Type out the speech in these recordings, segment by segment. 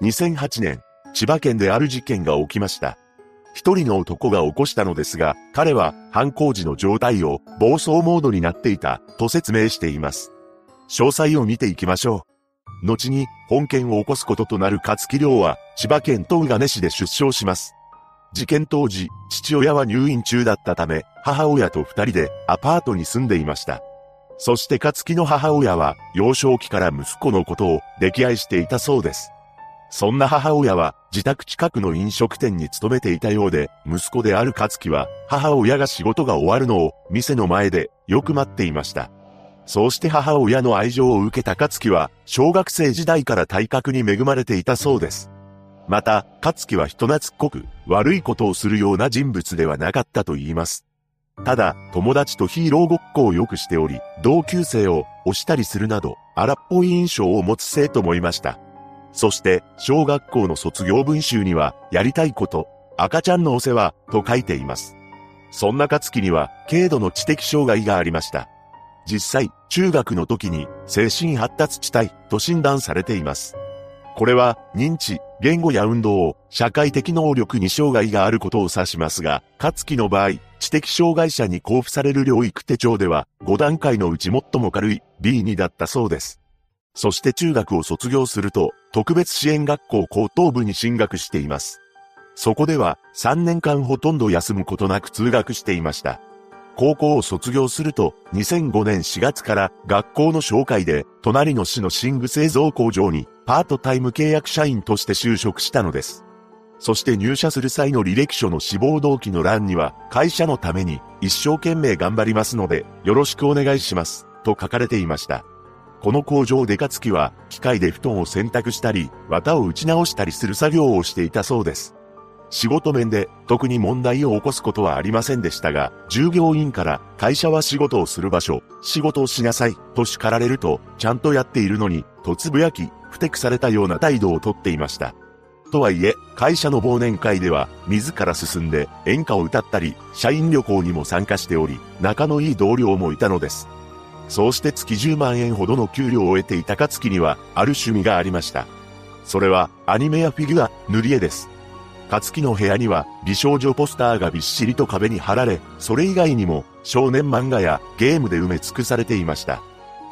2008年、千葉県である事件が起きました。一人の男が起こしたのですが、彼は犯行時の状態を暴走モードになっていたと説明しています。詳細を見ていきましょう。後に本件を起こすこととなる勝木亮は千葉県東金市で出生します。事件当時、父親は入院中だったため、母親と二人でアパートに住んでいました。そして勝木の母親は幼少期から息子のことを溺愛していたそうです。そんな母親は自宅近くの飲食店に勤めていたようで、息子である勝樹は母親が仕事が終わるのを店の前でよく待っていました。そうして母親の愛情を受けた勝樹は小学生時代から体格に恵まれていたそうです。また、勝樹は人懐っこく悪いことをするような人物ではなかったと言います。ただ、友達とヒーローごっこをよくしており、同級生を押したりするなど、荒っぽい印象を持つ生徒もいました。そして、小学校の卒業文集には、やりたいこと、赤ちゃんのお世話、と書いています。そんな勝樹には、軽度の知的障害がありました。実際、中学の時に、精神発達地帯、と診断されています。これは、認知、言語や運動を、社会的能力に障害があることを指しますが、勝樹の場合、知的障害者に交付される療育手帳では、5段階のうち最も軽い B2 だったそうです。そして中学を卒業すると、特別支援学校高等部に進学しています。そこでは3年間ほとんど休むことなく通学していました。高校を卒業すると、2005年4月から学校の紹介で、隣の市の寝具製造工場にパートタイム契約社員として就職したのです。そして入社する際の履歴書の志望動機の欄には、会社のために一生懸命頑張りますので、よろしくお願いします、と書かれていました。この工場でかつきは、機械で布団を洗濯したり、綿を打ち直したりする作業をしていたそうです。仕事面で特に問題を起こすことはありませんでしたが、従業員から会社は仕事をする場所、仕事をしなさいと叱られると、ちゃんとやっているのに、とつぶやき、不適されたような態度をとっていました。とはいえ、会社の忘年会では、自ら進んで演歌を歌ったり、社員旅行にも参加しており、仲のいい同僚もいたのです。そうして月10万円ほどの給料を得ていた月には、ある趣味がありました。それは、アニメやフィギュア、塗り絵です。勝木の部屋には、美少女ポスターがびっしりと壁に貼られ、それ以外にも、少年漫画やゲームで埋め尽くされていました。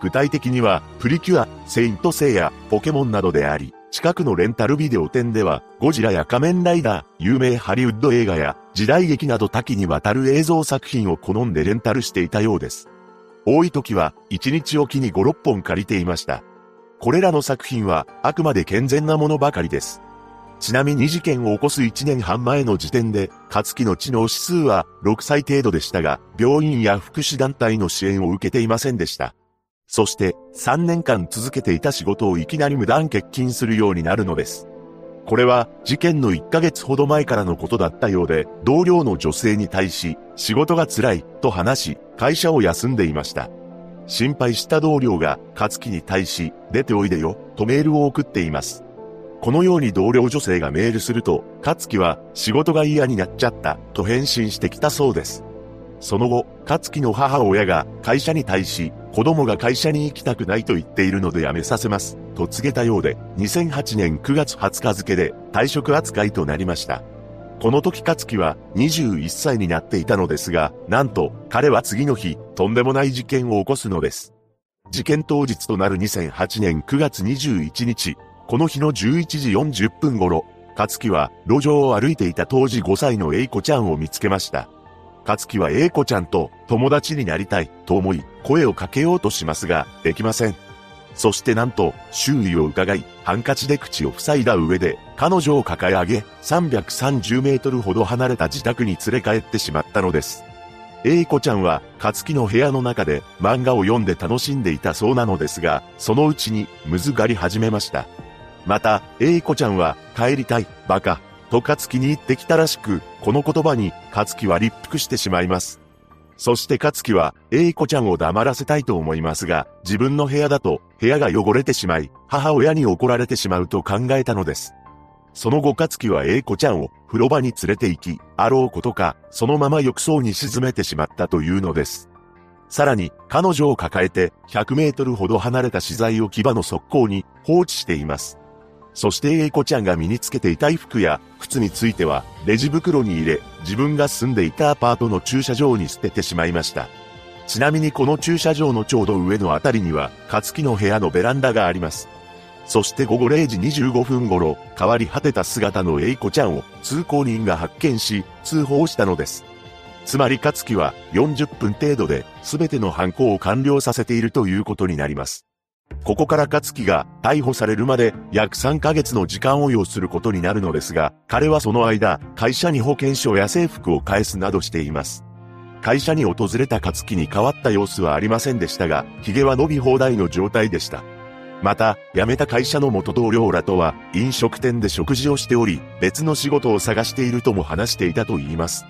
具体的には、プリキュア、セイントセイヤ、ポケモンなどであり、近くのレンタルビデオ店では、ゴジラや仮面ライダー、有名ハリウッド映画や時代劇など多岐にわたる映像作品を好んでレンタルしていたようです。多い時は1日おきに5、6本借りていました。これらの作品はあくまで健全なものばかりです。ちなみに事件を起こす1年半前の時点で、勝木の知能指数は6歳程度でしたが、病院や福祉団体の支援を受けていませんでした。そして3年間続けていた仕事をいきなり無断欠勤するようになるのです。これは事件の1ヶ月ほど前からのことだったようで、同僚の女性に対し、仕事が辛いと話し、会社を休んでいました。心配した同僚が、勝木に対し、出ておいでよ、とメールを送っています。このように同僚女性がメールすると、勝木は、仕事が嫌になっちゃった、と返信してきたそうです。その後、勝木の母親が会社に対し、子供が会社に行きたくないと言っているので辞めさせます、と告げたようで、2008年9月20日付で退職扱いとなりました。この時勝木は21歳になっていたのですが、なんと彼は次の日、とんでもない事件を起こすのです。事件当日となる2008年9月21日、この日の11時40分頃、勝木は路上を歩いていた当時5歳の栄子ちゃんを見つけました。勝木は英子ちゃんと友達になりたいと思い声をかけようとしますが、できません。そしてなんと、周囲を伺い、ハンカチで口を塞いだ上で、彼女を抱え上げ、330メートルほど離れた自宅に連れ帰ってしまったのです。英子ちゃんは、勝木の部屋の中で漫画を読んで楽しんでいたそうなのですが、そのうちに、むずがり始めました。また、英子ちゃんは、帰りたい、バカ、と勝木に言ってきたらしく、この言葉に勝木は立腹してしまいます。そして勝木は、栄子ちゃんを黙らせたいと思いますが、自分の部屋だと部屋が汚れてしまい、母親に怒られてしまうと考えたのです。その後勝木は栄子ちゃんを風呂場に連れて行き、あろうことか、そのまま浴槽に沈めてしまったというのです。さらに、彼女を抱えて100メートルほど離れた資材置き場の側溝に放置しています。そして A 子ちゃんが身につけていた衣服や靴についてはレジ袋に入れ自分が住んでいたアパートの駐車場に捨ててしまいました。ちなみにこの駐車場のちょうど上のあたりには、勝木の部屋のベランダがあります。そして午後0時25分頃、変わり果てた姿のエイコちゃんを通行人が発見し、通報したのです。つまり勝木は40分程度で全ての犯行を完了させているということになります。ここから勝木が逮捕されるまで約3ヶ月の時間を要することになるのですが、彼はその間、会社に保険証や制服を返すなどしています。会社に訪れた勝木に変わった様子はありませんでしたが、髭は伸び放題の状態でした。また、辞めた会社の元同僚らとは、飲食店で食事をしており、別の仕事を探しているとも話していたと言います。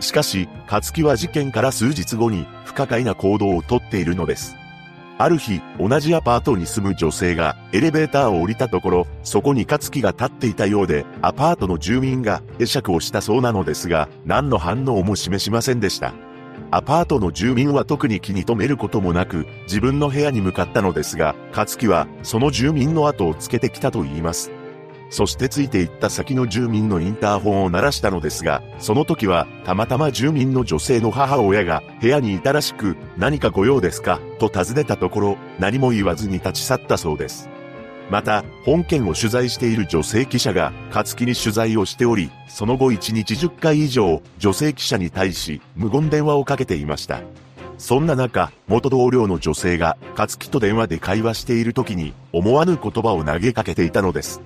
しかし、勝木は事件から数日後に、不可解な行動をとっているのです。ある日、同じアパートに住む女性がエレベーターを降りたところ、そこに勝木が立っていたようで、アパートの住民が会釈をしたそうなのですが、何の反応も示しませんでした。アパートの住民は特に気に留めることもなく、自分の部屋に向かったのですが、勝木はその住民の後をつけてきたと言います。そしてついていった先の住民のインターホンを鳴らしたのですが、その時はたまたま住民の女性の母親が部屋にいたらしく、何かご用ですかと尋ねたところ、何も言わずに立ち去ったそうです。また、本件を取材している女性記者が、勝木に取材をしており、その後1日10回以上、女性記者に対し、無言電話をかけていました。そんな中、元同僚の女性が、勝木と電話で会話している時に、思わぬ言葉を投げかけていたのです。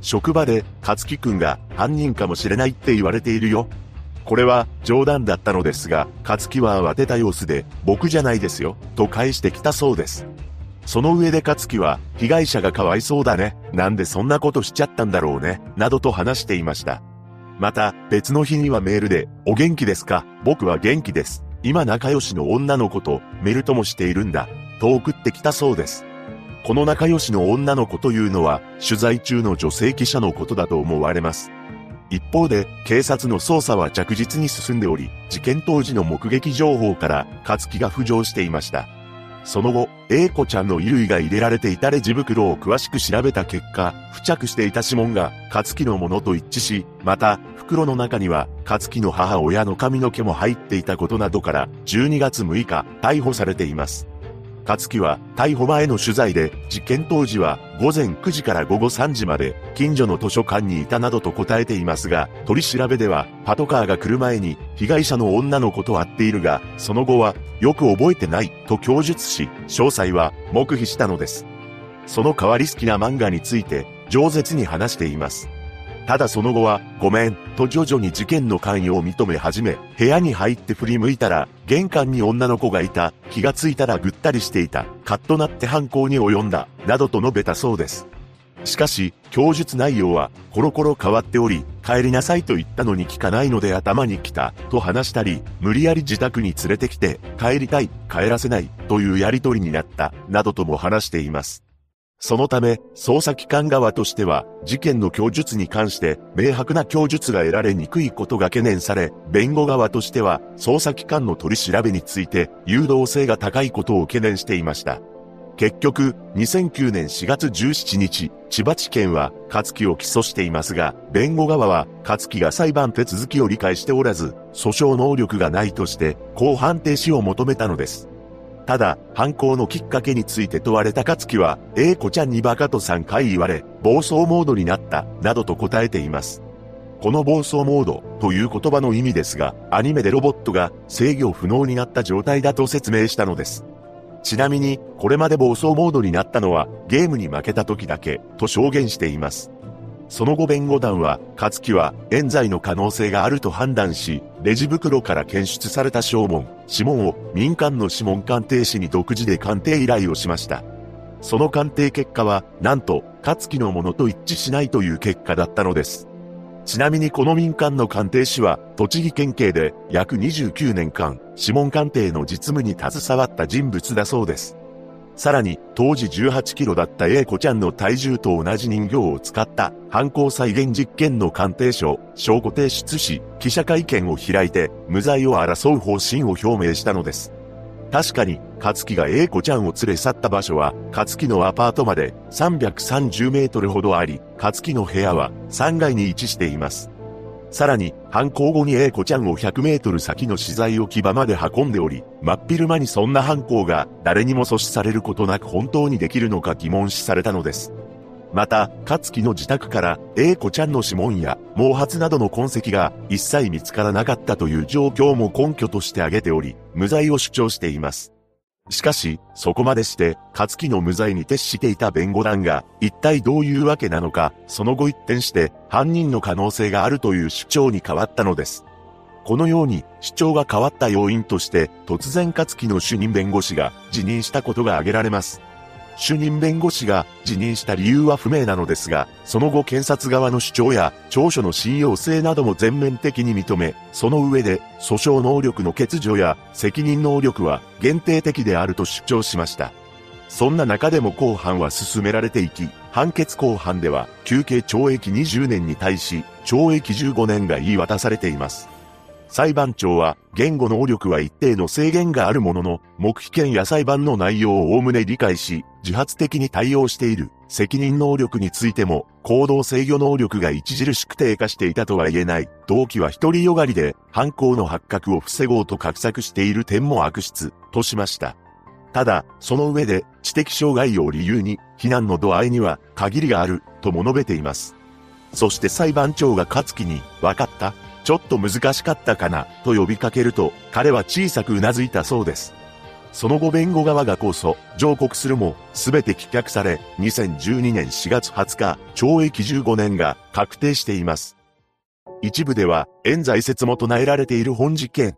職場で、勝木くんが犯人かもしれないって言われているよ。これは冗談だったのですが、勝木は慌てた様子で、僕じゃないですよ、と返してきたそうです。その上で勝樹は、被害者がかわいそうだね。なんでそんなことしちゃったんだろうね。などと話していました。また、別の日にはメールで、お元気ですか僕は元気です。今仲良しの女の子とメルともしているんだ。と送ってきたそうです。この仲良しの女の子というのは、取材中の女性記者のことだと思われます。一方で、警察の捜査は着実に進んでおり、事件当時の目撃情報から、勝木が浮上していました。その後、A 子ちゃんの衣類が入れられていたレジ袋を詳しく調べた結果、付着していた指紋が、勝木のものと一致し、また、袋の中には、勝木の母親の髪の毛も入っていたことなどから、12月6日、逮捕されています。勝木は逮捕前の取材で事件当時は午前9時から午後3時まで近所の図書館にいたなどと答えていますが取り調べではパトカーが来る前に被害者の女の子と会っているがその後はよく覚えてないと供述し詳細は黙秘したのです。その代わり好きな漫画について饒舌に話しています。ただその後は、ごめん、と徐々に事件の関与を認め始め、部屋に入って振り向いたら、玄関に女の子がいた、気がついたらぐったりしていた、カッとなって犯行に及んだ、などと述べたそうです。しかし、供述内容は、コロコロ変わっており、帰りなさいと言ったのに聞かないので頭に来た、と話したり、無理やり自宅に連れてきて、帰りたい、帰らせない、というやりとりになった、などとも話しています。そのため、捜査機関側としては、事件の供述に関して、明白な供述が得られにくいことが懸念され、弁護側としては、捜査機関の取り調べについて、誘導性が高いことを懸念していました。結局、2009年4月17日、千葉地検は、勝木を起訴していますが、弁護側は、勝木が裁判手続きを理解しておらず、訴訟能力がないとして、公判停止を求めたのです。ただ、犯行のきっかけについて問われた勝樹は、A 子ちゃんにバカと3回言われ、暴走モードになった、などと答えています。この暴走モードという言葉の意味ですが、アニメでロボットが制御不能になった状態だと説明したのです。ちなみに、これまで暴走モードになったのはゲームに負けた時だけと証言しています。その後弁護団は、勝木は冤罪の可能性があると判断し、レジ袋から検出された証文、指紋を民間の指紋鑑定士に独自で鑑定依頼をしました。その鑑定結果は、なんと、勝木のものと一致しないという結果だったのです。ちなみにこの民間の鑑定士は、栃木県警で約29年間、指紋鑑定の実務に携わった人物だそうです。さらに、当時18キロだった A 子ちゃんの体重と同じ人形を使った犯行再現実験の鑑定書、証拠提出し、記者会見を開いて、無罪を争う方針を表明したのです。確かに、勝木が A 子ちゃんを連れ去った場所は、勝木のアパートまで330メートルほどあり、勝木の部屋は3階に位置しています。さらに、犯行後に A 子ちゃんを100メートル先の資材置き場まで運んでおり、真っ昼間にそんな犯行が誰にも阻止されることなく本当にできるのか疑問視されたのです。また、勝木の自宅から A 子ちゃんの指紋や毛髪などの痕跡が一切見つからなかったという状況も根拠として挙げており、無罪を主張しています。しかし、そこまでして、勝木の無罪に徹していた弁護団が、一体どういうわけなのか、その後一転して、犯人の可能性があるという主張に変わったのです。このように、主張が変わった要因として、突然勝木の主任弁護士が辞任したことが挙げられます。主任弁護士が辞任した理由は不明なのですが、その後検察側の主張や調書の信用性なども全面的に認め、その上で訴訟能力の欠如や責任能力は限定的であると主張しました。そんな中でも公判は進められていき、判決公判では休刑懲役20年に対し懲役15年が言い渡されています。裁判長は、言語能力は一定の制限があるものの、目秘権や裁判の内容を概ね理解し、自発的に対応している。責任能力についても、行動制御能力が著しく低下していたとは言えない。動機は一人よがりで、犯行の発覚を防ごうと画策している点も悪質、としました。ただ、その上で、知的障害を理由に、非難の度合いには限りがある、とも述べています。そして裁判長が勝木に、分かったちょっと難しかったかな、と呼びかけると、彼は小さく頷いたそうです。その後弁護側が控訴、上告するも、すべて棄却され、2012年4月20日、懲役15年が確定しています。一部では、冤罪説も唱えられている本事件。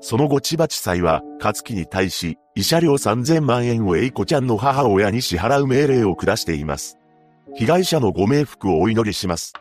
その後千葉地裁は、勝木に対し、慰謝料3000万円を栄子ちゃんの母親に支払う命令を下しています。被害者のご冥福をお祈りします。